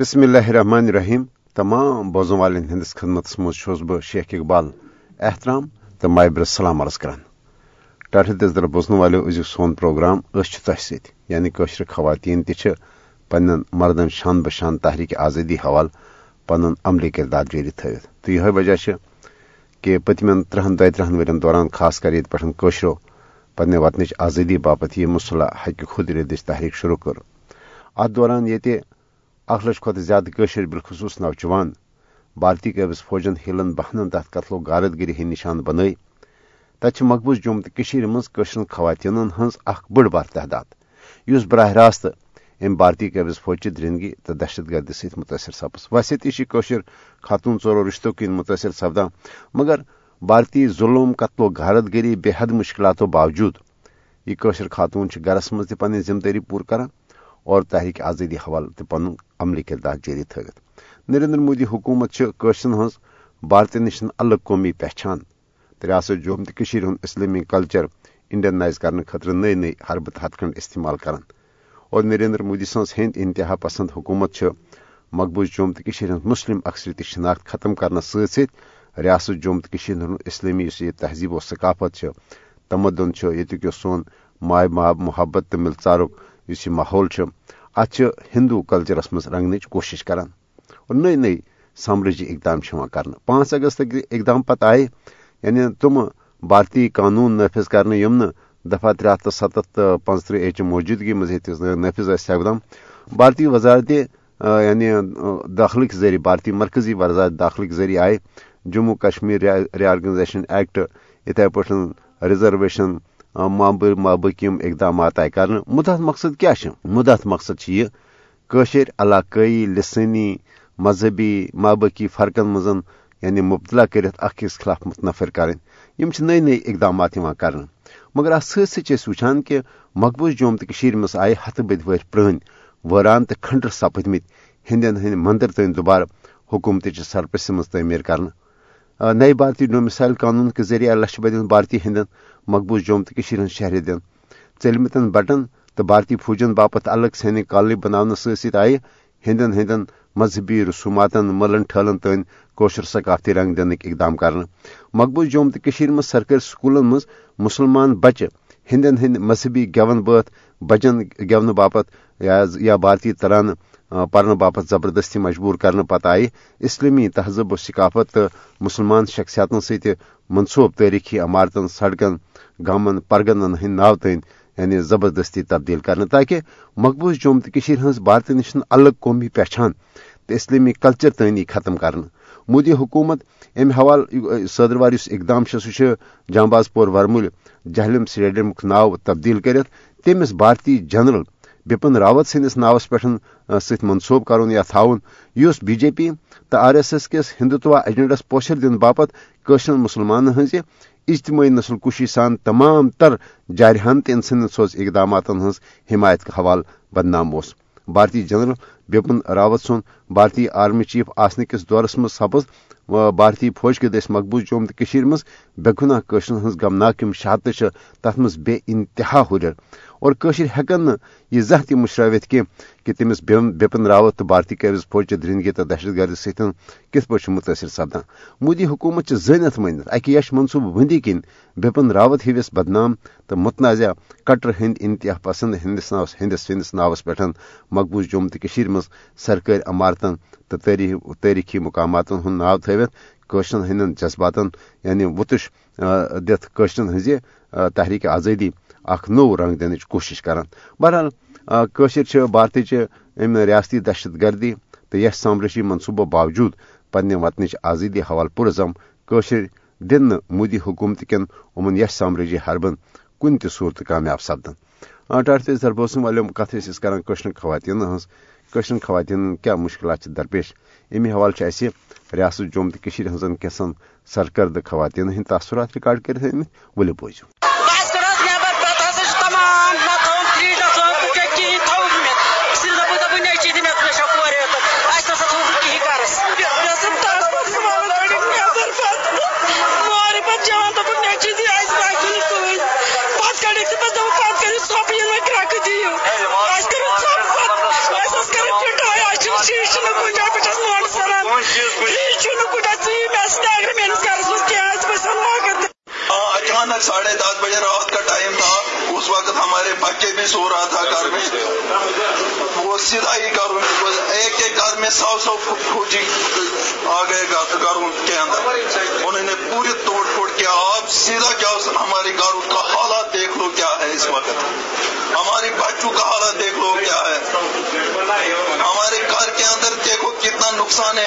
بسم اللہ الرحمن الرحیم۔ تمام بوزن والن ہندس خدمت مز بہ شیخ اقبال احترام تو مابر سلام عرض کران ٹاٹھ دس در بوزن والو ازیو سون پروگرام اس تہ ست یعنی قشر خواتین تہ پن مردن شان بشان تحریک آزادی حوالہ پن عملی کردار جاری تھوت تو یہ وجہ کہ پتم ترہن دہ ترہن ورین دوران خاص کر یہ پشرو پنہ وطنچ آزادی باپت یہ مسلح حق خود ردچ تحریک شروع کر۔ ات دوران یہ اخ لچھ کھت زیادہ قشر بالخصوص نوجوان. بھارتی قبض فوجن ہلن بہنن تحت قتل و غارت گری ہند نشان بنائی تت مقبوض جوم تو مزر خواتین ہز اخ بڑ بار تعداد اس براہ راست ام بھارتی قبض فوج درندگی تو دہشت گردی ست متاثر سپز ویسے تشر خاتون ژورو رشتوں کن متاثر سپدان مگر بھارتی ظلم، قتل و غارت گری بے حد مشکلاتوں باوجود. یہ خاتون گرس مز تہ ذمہ داری پور کران اور تحریک آزادی حوالہ تہ پن عملی کردار جاری تھوت نریندر مودی حکومت قشرن ہز بھارتی نش الگ قومی پہچان۔ تو ریاست جوم تو ہند اسلامی کلچر انڈینائز کرنے خاطر نئی نئی حربت ہتھ کنڈ استعمال کران۔ اور نریندر مودی سن ہند انتہا پسند حکومت مقبوض جوم تو ہند مسلم اکثریتی شناخت ختم کرنے ست ست ریاست جوم تو ہند اسلامی اس یہ تہذیب و ثقافت تمدن یہ سون مائے ماب محبت تو ملچارک اس یہ ماحول ات ہندو کلچرس مز رنگنچ کوشش کران اور نئی نئی سامرجی اقدام کر پانچ اگست اقدام پتہ آئے۔ یعنی تم بھارتی قانون نافذ کرنے یم دفعہ ترے ہتھ ستھ پانچ ایچ موجودگی مز نافذ اقدام۔ بھارتی وزارت یعنی داخلک ذریعہ بھارتی مرکزی وزارت داخلک ذریعہ آئے۔ Jammu Kashmir reorganisation act, اتھے پہ ریزرویشن مابر مابقیم اقدامات آئی کر مدت مقصد کیا مدت مقصد یہ قشر علاقائی لسانی مذہبی مابقی فرقن مزن یعنی مبتلا کرت اکس خلاف متنفر کریں یم نئی نئی اقدامات کر مگر ات سی وچان کہ مقبوض جوم تو مز آئے ہتھ بد ور پرن ویران تو کھنڈر سپد مت ہندین ہند مندر تین دوبارہ حکومت سرپرست مز تعمیر کر نئے بھارتی ڈومسائل قانون کے ذریعہ لچھ بدین بھارتی ہندین مقبوض جوم تو شہر دن ژلمتن بٹن تو بھارتی فوجن باپت الگ سینک کالونی بنانے ست آئے ہندین ہندین مذہبی رسوماتن ملن ٹھلن تین کوشر ثقافتی رنگ دنک اقدام کرنا مقبوض جوم تو مز سرکاری سکولن مز مسلمان بچہ ہندین ہند مذہبی گون بات بچن گون باپت یا بھارتی ترانہ پرن باپت زبردستی مجبور کرنے پتہ آئی۔ اسلامی تہذب و ثقافت تو مسلمان شخصیاتن ست منصوب تاریخی عمارتن، سڑکن گامن پرگنن ہند ناو تین یعنی زبردستی تبدیل کرنے تاکہ مقبوض جوم تو ہز بھارت نش الگ قومی پہچان تو اسلامی کلچر تانی ختم کرنے مودی حکومت ام حوالہ صدروار اس اقدام سہ جانباز پور ورمل جہلم سٹیڈیم ناو تبدیل کرت تمس بھارتی جنرل بپن راوت سندس ناوس پہ ست منصوب کرن یا تھاون اس بی جے پی تو آر ایس ایس کس ہندوتوا ایجنڈس پوشر دن باپت قشرن مسلمان ہز اجتماعی نسل کشی سان تمام تر جارحان تین سند سوز اقدامات ہز حمایت کا حوالہ بدنام اس بھارتی جنرل بپن راوت سن بھارتی آرمی چیف آسن کس دورس مز سپز بھارتی فوج کے دس مقبوض جوم تو مز بے گناہ قشرن ہز غمناک شہادت تر مز بے انتہا ہرر اور قشر ہکن یہ زہ تہ مشرت کی کہ تمس بپن راوت تو بھارتی قبض فوج درندگی تو دہشت گردی ستن کت پہ متاثر سپدان۔ مودی حکومت زنت مانت اکہ یش منصوبہ بندی کن بپن راوت ہوس بدنام تو متنازع کٹر ہند انتہا پسند ہندس ناوس ہندس ہندس ناوس پہ مقبوض جوم تو مز سرکاری عمارتن تو تاریخی مقامات ہند ناو تھوت ہند جذباتن یعنی وتش دت قشرن ہز تحریک آزادی اخ نو رنگ دن کوشش کران۔ بہرحال قشر بھارت ام ریاستی دہشت گردی تو یس سامرشی منصوبہ باوجود پنہ وطنچ آزادی حوالہ پرزم قشر دن مودی حکومت کن امن یش سامرجی حربن کن تہ صورت کامیاب سپدن۔ ٹاٹھ سربوسم والم کت کران خواتین ہز قشر خواتین کیا مشکلات درپیش؟ امی حوالہ اس ریاست جوم تو ہزن کیسن سرکرد خواتین ہند تاثرات ریکارڈ کرتے ولو بوزو۔ اچانک ساڑھے دس بجے رات کا ٹائم تھا۔ اس وقت ہمارے بچے بھی سو رہا تھا گھر میں۔ وہ سیدھا ہی گھر ایک ایک گھر میں سو سو فوجی آ گئے گھروں کے اندر۔ انہوں نے پوری توڑ پھوڑ کیا آپ سیدھا کیا ہماری گھروں کا حالات دیکھ لو کیا ہے اس وقت۔ ہماری بچوں کا حالات دیکھ لو کیا ہے۔ ہمارے گھر کے اندر دیکھو کتنا نقصان ہے۔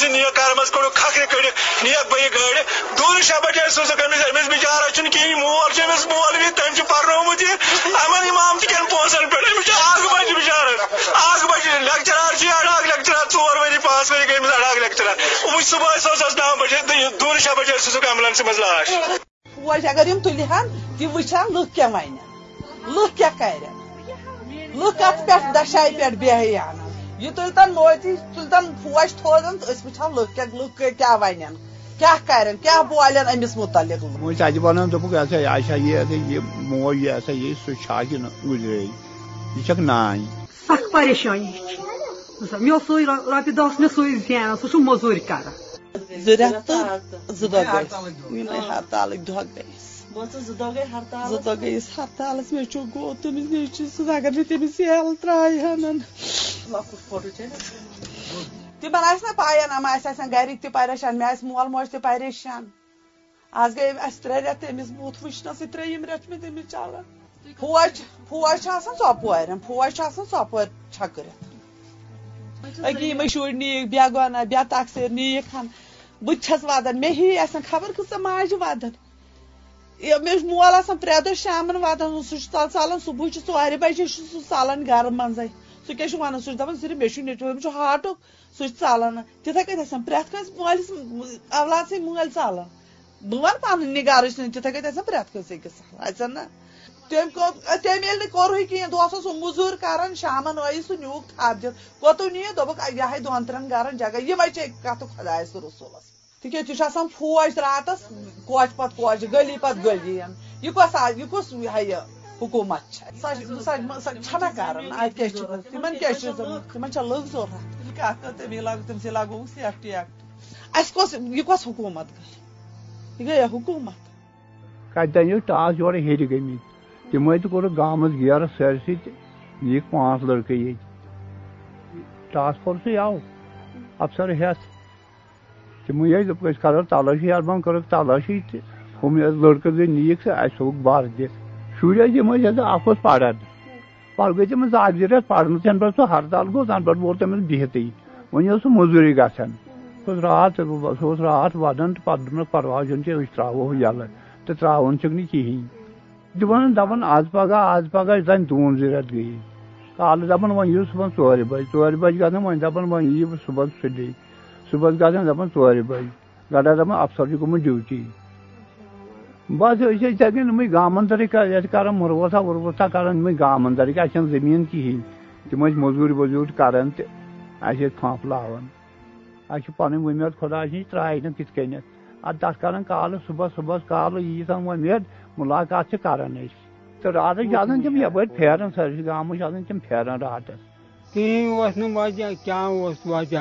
سے نیک کار مز کڑو کھکھر کڑک نیک بئی گاڑی دور شاہ بجے سوزک امس امس بچارا چھ کہیں مول امس مول بھی تم چھ یہ امن امام تہ کن پونسن پہ امس آگ بج بچارا آگ بج لیکچرار چھ اڑاگ لیکچرار ژور ؤری پانچ ؤری گٔمٕژ اڑاگ لیکچرار۔ وٕچھ صبح سوزس نو بجے دور شاہ بجے سوزک ایمبولینس منٛز لاش پوش اگر یم تلہن تم وچھان لکھ کیا ون لکھ کیا کرن لکھ ات پہ دشائی پہ بیہان یہ تلتن موتی تلتن پوش تھوزن اس وچھان لکھ لکھ کیا ون کیا کرن کیا بولن امس متعلق؟ مجھ تجہ ون دوپک یہ اچھا یہ یہ موج یہ سا یہ سہ چھاکہ گزرے یہ چھک نان سخ پریشانی مے سوی رۄپیہِ دہ مےٚ سوی زینان سُہ چھُ موٚزوٗرۍ کران۔ زٕ رٮ۪تھ تہٕ زٕ دۄہ گٔے۔ تمن آسہِ نا پایا نا ما گرِکۍ تہِ پریشان مےٚ آسہِ مول موج تہِ پریشان آز گٔے اَسہِ ترٛےٚ ترٛیٚیِم رٮ۪تھ چھُ مےٚ تٔمِس چلان فوج فوج ژۄپورٮ۪ن فوج أکہِ یِمے شُرۍ نیٖکھ بے گۄنا بے تقسیٖر چھس ودان مےٚ ہی آسان خبر کۭژاہ ماجہِ ودان مےٚ چھُ مول آسان پرٛٮ۪تھ دۄہ شامن ودان سُہ چھُ تل ژلان صبحٲے چھُ ژورِ بجے چھُ سُہ ژلان گرٕ منٛزے سُہ کیٛاہ چھُ ونان سُہ چھُ دپان صرف مےٚ چھُ نیٚچوۍ أمِس چھُ ہاٹُک سُہ چھُ ژلان تِتھے کٔنۍ آسان پرٛٮ۪تھ کٲنٛسہِ مٲلِس اولاد سٕنٛدۍ مٲلۍ ژلان بہٕ ونہٕ پنٕنہِ گرٕچ تِتھے کٔنۍ آسان پرٛٮ۪تھ کٲنٛسہِ أکِس اَژن نا تٔمۍ تٔمۍ ییٚلہِ نہٕ کوٚرُے کِہینۍ دۄہس اوس سُہ موٚزوٗرۍ کران شامن ٲیی سُہ نیوٗکھ تھپ دِتھ کوٚتُن نِیہِ دوٚپُکھ یہے دۄن ترٛٮ۪ن گرن جگہ یِمے چھِ کتھ خۄدایس تہٕ رسوٗلس تِکیٛازِ یہِ چھُ آسان فوج راتس کوچہِ پتہٕ کوچہِ گلی پتہٕ گلی یہ کس یہ کس یہ حکومت چھنا کران اتہ کیا تمن کیا تمن لگ ضرورت کت تمی لاگ تم سے لاگو سیفٹی ایکٹ اس کس یہ کس حکومت گئی یہ گیا حکومت کتن ٹاس یور ہیر گمت تمو تہ کور گامس گیر سرسی نک پانچ لڑکے یہ ٹاسک فورس آو افسر ہس تمو یہ کرو تلاشی اربان کرو تلاشی تہ ہم لڑکہ گئی نیک سے اہس ہوک بار دت شر یِم ٲسۍ اکھ اوس پران پتہٕ گٔے تٔمِس اکھ زٕ رٮ۪تھ پرنہٕ تَنہٕ پٮ۪ٹھ سُہ ہرتال گوٚو تَنہٕ پٮ۪ٹھ ووت تٔمِس بِہتٕے وۄنۍ ٲس سُہ موٚزوٗری گژھان سُہ اوس راتھ سُہ اوس راتھ ودان تہٕ پتہٕ دوٚپنَس پرواے چھُنہٕ کینٛہہ أسۍ ترٛاوہو یَلہٕ تہٕ ترٛاوُن چھُکھ نہٕ کِہیٖنۍ دِوان دپان آز پگاہ آز پگاہ زن دوٗن زٕ رٮ۪تھ گٔیے کالہٕ دپان وۄنۍ یِیِو صُبحن ژورِ بجہِ ژورِ بجہِ گژھان وۄنۍ دپان وۄنۍ یِیِو صُبحن سُلے صُبحس گژھان دپان ژورِ بجہِ گڑا دپان افسر چھُ گوٚمُت ڈیوٹی۔ بس أسۍ ٲسۍ یِتھے کٔنۍ یِمٕے گامن اندرٕے کران مُروسا وُروسا کران یِمٕے گام اندرٕے اَسہِ چھنہٕ زٔمیٖن کِہینۍ تِم ٲسۍ موٚزوٗرۍ ووٚزوٗرۍ کران تہٕ اَسہِ ٲسۍ پھمپ اَسہِ چھِ پنٕنۍ وُمید خۄدایَس نِش ترٛایہِ نہٕ تِتھ کٔنٮ۪تھ اَدٕ تَتھ کران کالہٕ صُبحس صُبحس کالہٕ ییٖژاہ وۄمید مُلاقات چھِ کران أسۍ تہٕ راتس چھِ آسان تِم یپٲرۍ پھیران سٲرسٕے گامس چھِ آسان تِم پھیران راتس کِہینۍ اوس نہٕ وجہ کیٛاہ اوس وجہ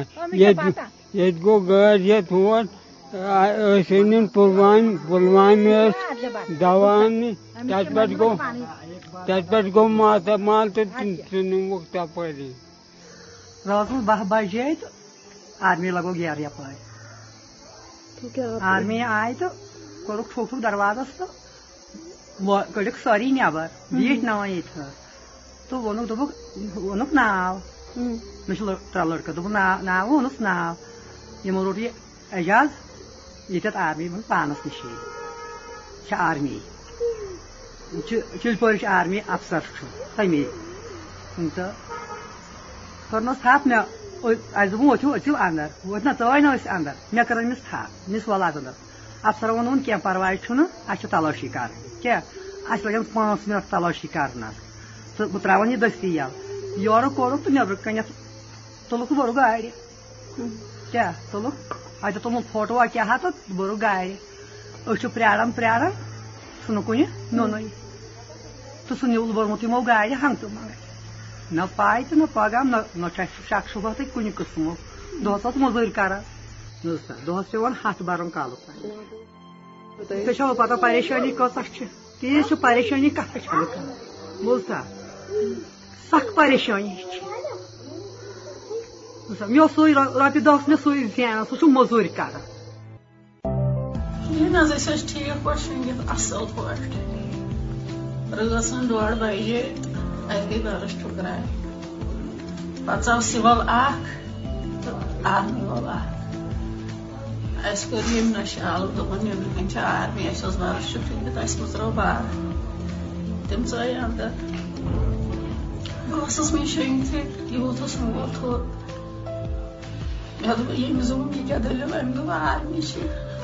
ییٚتہِ ییٚتہِ گوٚو گٲڑۍ ہٮ۪تھ ہور ٲسۍ أنِن پُلوامہِ پُلوامہِ ٲسۍ دوا اَننہِ تَتہِ پٮ۪ٹھ گوٚو تَتہِ پٮ۪ٹھ گوٚو ماتامال تہٕ سُہ نِموکھ تَپٲری راتس منٛز باہ بجے تہٕ آرمی لگو گیرٕ یپٲرۍ آرمی آیہِ تہٕ کوٚرُکھ ٹھوک ٹھوک دروازس تہٕ کٔڑِکھ سٲری نٮ۪بر بیٖٹھۍ نا وۄنۍ ییٚتہِ تہٕ ووٚنُکھ دوٚپُکھ ووٚنُکھ ناو۔ مےٚ چھُ ترٛےٚ لڑکہٕ دوٚپُکھ ناو ناو یِمو روٚٹ یہِ اعجاز ییٚتٮ۪تھ آرمی منٛز پانس نِشی چھِ آرمی۔ چِلپورِ چھِ آرمی افسر چھُ، تمی۔ تہٕ کٔرنَس تھپھ مےٚ، اَسہِ دوٚپ وٲتِو أژِو اندر۔ وٲتۍ نہ ژٲے نہٕ أسۍ اندر۔ مےٚ کٔر أمِس تھپھ أمِس وَل اَز اندر افسر وون کی پرواے اچھا تلاشی کر کیا اچھا لگن پانچ منٹ کیا؟ تلک اتہ تل فوٹو کیا تو بر گاڑ اچھ پیاران پیاران سہ نکن نون تو سہ نیول بورمت یمو گاڑ ہنگتہ منگے نہ پائے تو نہ پگہ نہ شک شبہ تو کن قسمو دہس مزور کران دہس پیون ہاتھ برن کالک تھی چھو پتہ پریشانی کۭژاہ تیز پریشانی کت بوزا سخ پریشانی مےٚ اوس سُے رۄپیہِ دہ اوس مےٚ سُے زینان سُہ چھُ موٚزوٗرۍ کران یہِ حظ أسۍ ٲسۍ ٹھیٖک پٲٹھۍ شٔنگِتھ اَصٕل پٲٹھۍ رٲژ ٲسۍ ڈۄڈ بجے اَسہِ گٔے بَرس ٹھُکراے پَتہٕ ژاو سِوَل اکھ تہٕ آرمی وول اکھ اَسہِ کٔر ییٚمۍ نشال دوٚپُن نیٚبرٕ کَنۍ چھِ آرمی اَسہِ اوس بَرس ٹھُکرِتھ اَسہِ مٕژرٲو بار تِم ژاے اندر بہٕ ٲسٕس مےٚ شٔنگتھٕے یوٗت اوس مول تھوٚد آرمی چھِ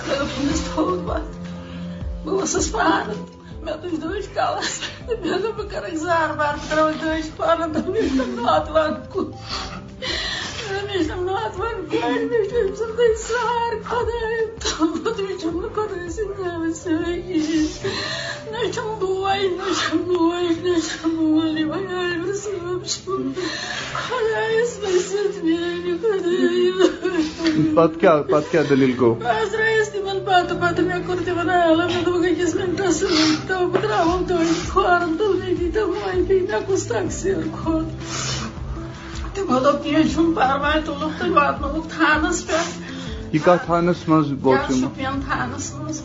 مےٚ دوٚپ أمِس تھوٚد پَتہٕ بہٕ ٲسٕس پانہٕ مےٚ تُج دٔج کَلَس مےٚ دوٚپ بہٕ کَرَکھ زار بار بہٕ ترٛاوَکھ دٔج پانہٕ دوٚپ مےٚ چھُ ناتوان کُن مےٚ چھُ ناتوان کورِ مےٚ چھُ أمۍ سُنٛد سار خۄدایم تھوٚمُت مےٚ چھُم نہٕ خۄداے سٕنٛدِ نعمت سۭتۍ کِہیٖنۍ نہ چھُم بوے نہ چھُم موج نہ چھُم مول یِمے عامر صٲب چھُم خۄدایَس پٔژھِتھ میانہِ خۄدایم پتہٕ کیٛاہ پتہٕ کیٛاہ دٔلیٖل گوٚو بہٕ حظ درٛایس تِمن پتہٕ پتہٕ مےٚ کوٚر تِمن عالم مےٚ دوٚپ أکِس مِنٹس سۭتۍ تہٕ بہٕ ترٛاوَم تُہۍ کھۄرن تہٕ مےٚ دیٖتو معٲفی مےٚ کُس تقسیٖر کھوٚت دوٚپ کینٛہہ چھُنہٕ پرواے تُلُکھ تہٕ واتنووُکھ تھانس پٮ۪ٹھ یہ کتھ تھانس منٛز شُپین تھانس منٛز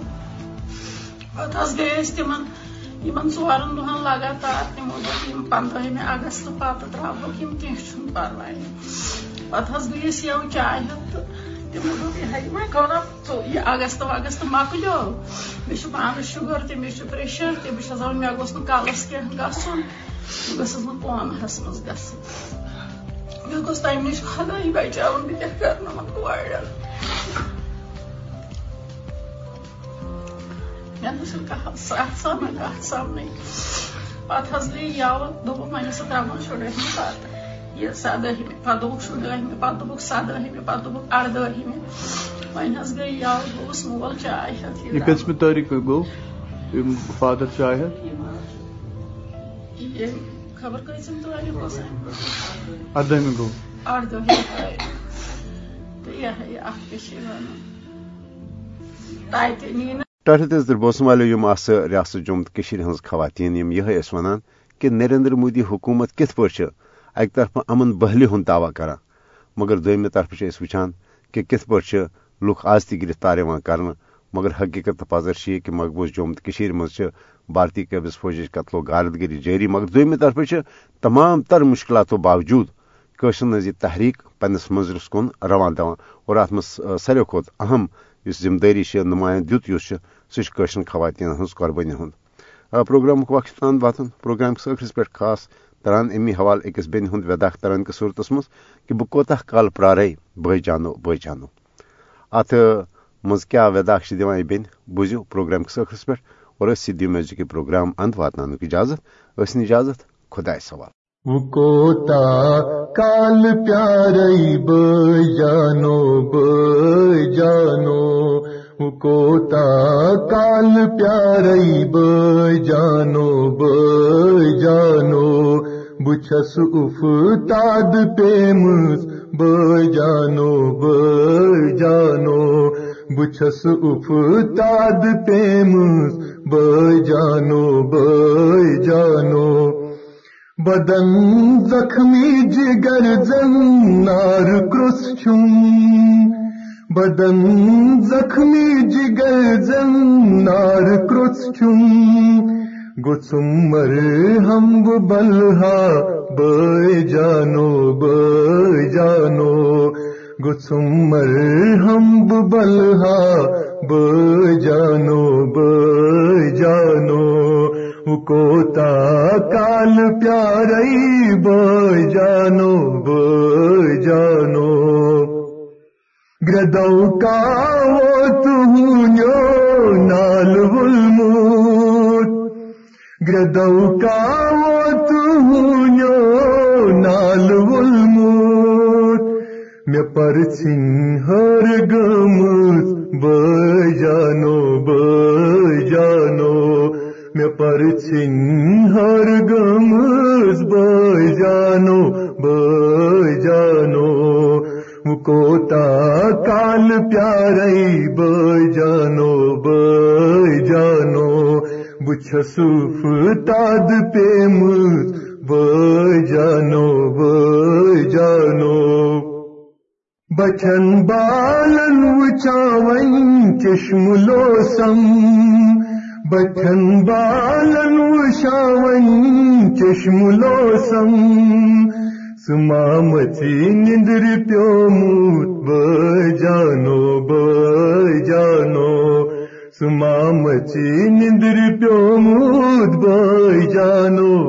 پتہٕ حظ گٔے أسۍ تِمن یِمن ژورن دۄہن لگاتار تِمو دوٚپ یِم پنٛدہمہِ اگست پتہٕ ترٛاوہوکھ یِم کینٛہہ چھُنہٕ پرواے پتہٕ حظ گٔے أسۍ یَوٕ چاے ہٮ۪تھ تہٕ تِمو دوٚپ یِہے وۄنۍ نا یہِ اگست وگست مۄکلیو مےٚ چھُ پانس شُگر تہِ مےٚ چھُ پریشر تہِ بہٕ چھَس دپان مےٚ گوٚژھ نہٕ کلس کینٛہہ گژھُن بہٕ گٔژھٕس نہٕ پونہس منٛز گژھٕنۍ مےٚ گوٚژھ تمہِ نِش خۄداے بچاوُن بہٕ کیٛاہ کرٕ نہٕ یِمن کورٮ۪ن مےٚ نہ چھُنہٕ کانٛہہ سَتھ سَمن کَتھ سَمنٕے پتہٕ حظ گٔے یَوٕ دوٚپُکھ وۄنۍ ٲسۍ ترٛاوان شُرہمہِ پتہٕ یہِ پتہٕ دوٚپُکھ شُرہمہِ پتہٕ دوٚپُکھ سَدٲہمہِ پتہٕ دوٚپُکھ اَردٲہمہِ وۄنۍ حظ گٔے یَوٕ گوٚوُس مول یہ گوٚو فادر چاے ہٮ۪تھ خبر کیٛاہ چھِ وَنان تَتہِ نی نہٕ ٹاٹھ تیز در بوسن والو یم آس ریاست جموں کشیر ہز خواتین یم۔ یہ اس ونان کہ نریندر مودی حکومت کت چھِ؟ اکہ طرف امن بہلی ہُنٛد دعویٰ کران مگر چھِ أسۍ وٕچھان کہ پٲٹھۍ چھِ؟ لُکھ آز تہِ گرفتار کرنہٕ مگر حقیقت چھِ یہِ کہ مقبوض منٛز چھِ بھارتی قٲبض فوجٕچ قتل و غارت گری جٲری مگر دویمہِ طرفہٕ تمام تر مُشکلاتو باوجوٗد کٲشرین ہٕنٛز یہِ تحریٖک پننس منظرس کُن روان دِوان اور اتھ منٛز ساروی کھۄتہٕ اہم یُس ذمہٕ دٲری چھِ نمایاں دیُت یُس چھُ خواتین ہٕنٛز قۄربٲنی ہُنٛد۔ پروگرامُک وقت تان واتان پروگرامکِس ٲخرس پٮ۪ٹھ خاص تران امی حوالہٕ أکِس بیٚنہِ ہُنٛد ویداخ تران کِس صوٗرتس منٛز کہِ بہٕ کوتاہ کال پرارے بٲے جانو بٲے جانو۔ اتھ منٛز کیٛاہ ویداخ چھِ دِوان یہِ بیٚنہِ بوٗزِو پروگرامکِس ٲخرس پٮ۪ٹھ اور أسۍ سۭتۍ دِیِو میوٗزِک پروگرام اند واتناونُک اِجازت ٲسۍ نہٕ اِجازت خۄدایس سوال۔ کوتا کال پیارے بٲے جانو بٲے جانو کوتا کال پیارے بٲے جانو بٲے جانو بہٕ چھس افتاد پیمٕژ بٲے جانو بٲے جانو بہٕ افتاد پیمٕژ بٲے جانو بٲے جانو۔ بدن زخمی، جگر زن نار کرس چھم بدن زخمی، جگر زن نار کرس چھم گسم مر ہم بلہا بٲے جانو بٲے جانو۔ گسم مر ہم بلہا بٲے جانو بٲے جانو۔ کوتا کال پیارے بٲے جانو بٲے جانو۔ گردوکا تہو نال ولموت۔ گردوکا تہو نال ولموت مے پر ہر گمت بانو بانو مے پر ہر گمت بانو بانو کوتا کال پیارے بانو بانو بچھسوف تاد پیم بانو بانو بچن بالن وچاون چشم لوسم. بچن بالن وشاون چشم لوسم. سمامچی نندر پیوموت بجانو بجانو. سمامچی نندر پیوموت بجانو بجانو.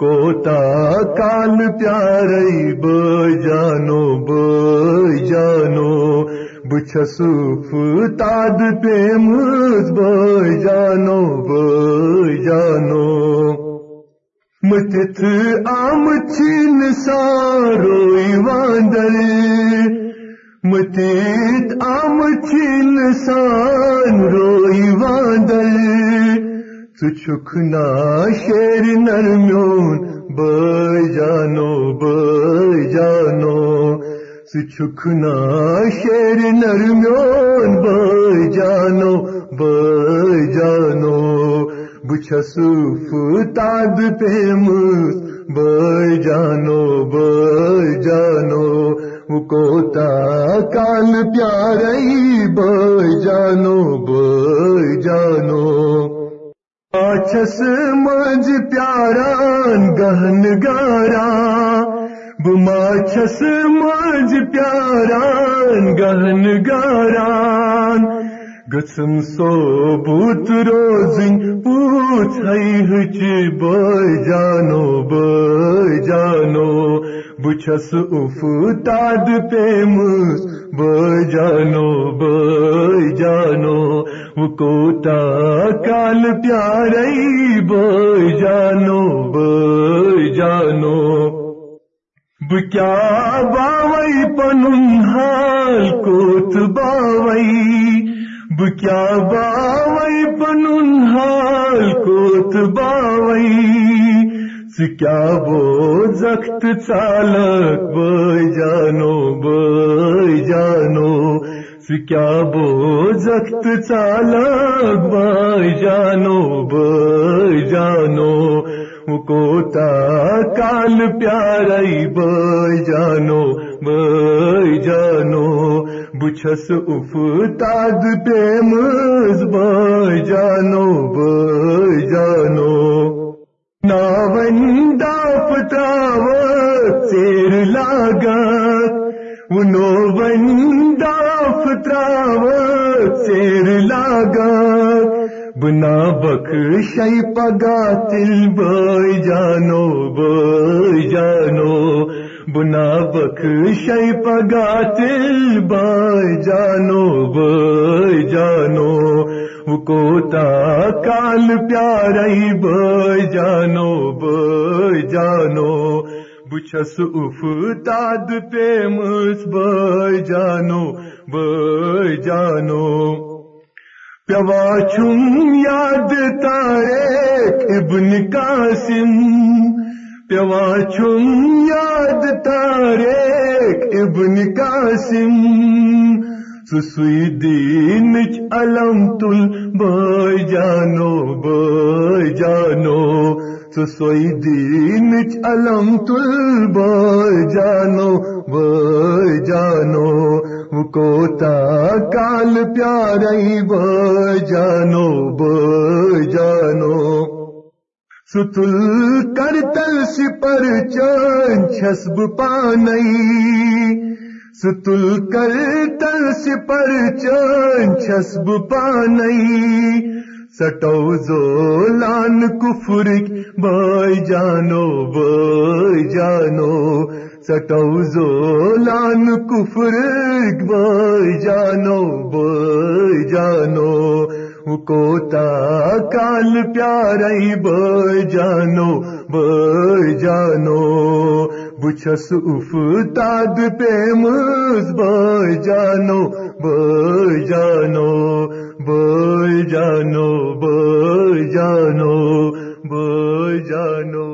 کوتا کال پیارے بجانو بجانو۔ بچھسوف تاد پیمز بجانو بجانو۔ متت آم چین ساروئی واندر متت آم چین سان روئی واندر چھکنا شیر نرمیون بجانو بجانو چھکنا شیر نرمیون بجانو بجانو بچھسوف تاد پیم بجانو بجانو کوتا کال پیارئی بجانو بجانو آچس مج پیاران گہن گارا بماچس مج پیاران گہن گاران گسم سو بوت روزن، پوچھ ہچ بانو بانو بچھس اف تاد پیم بانو بانو کوتا کال پیارئی بانو بانو بکیا باوئی پنن حال کوت باوئی؟ بکیا باوئی پنن حال کوت باوئی؟ سکیا بو زخت چالک بجانو بجانو سکیا بو زخت چالک بجانو بجانو کوتا کال پیارئی بجانو بجانو بچھس اف تاد پیمز بجانو بجانو ناوندا پتراوت، سیر لاگت، ونو وندا پتراوت سیر لاگت، بنا بک شی پگا تل بای جانو بای جانو، بنا بک شی پگا تل بای جانو بای جانو کوتا کال پیارئی بای جانو بای جانو، بچھس اف تاد پیمس بای جانو جانو پیوا چھم یاد تاریک ابن قاسم۔ پیوا چھم یاد تاریک ابن قاسم۔ سسوئی دین علم تل بای جانو بای جانو۔ سسوئی دین علم تل بای جانو بای جانو۔ کوتا کال پیارئی بجانو بجانو ستل کر کرتل سپر چان چھسب پانئی۔ ستل کر کرتل سپر چان چھسب پانئی۔ سٹو زولان کفرک بائی جانو بائی جانو۔ زولان کفر بھائی جانو بھائی جانو کوتا کال پیارئی بھائی جانو بھائی جانو۔ بچس افتاد پیمز بھائی جانو بھائی جانو بھائی جانو بھائی جانو۔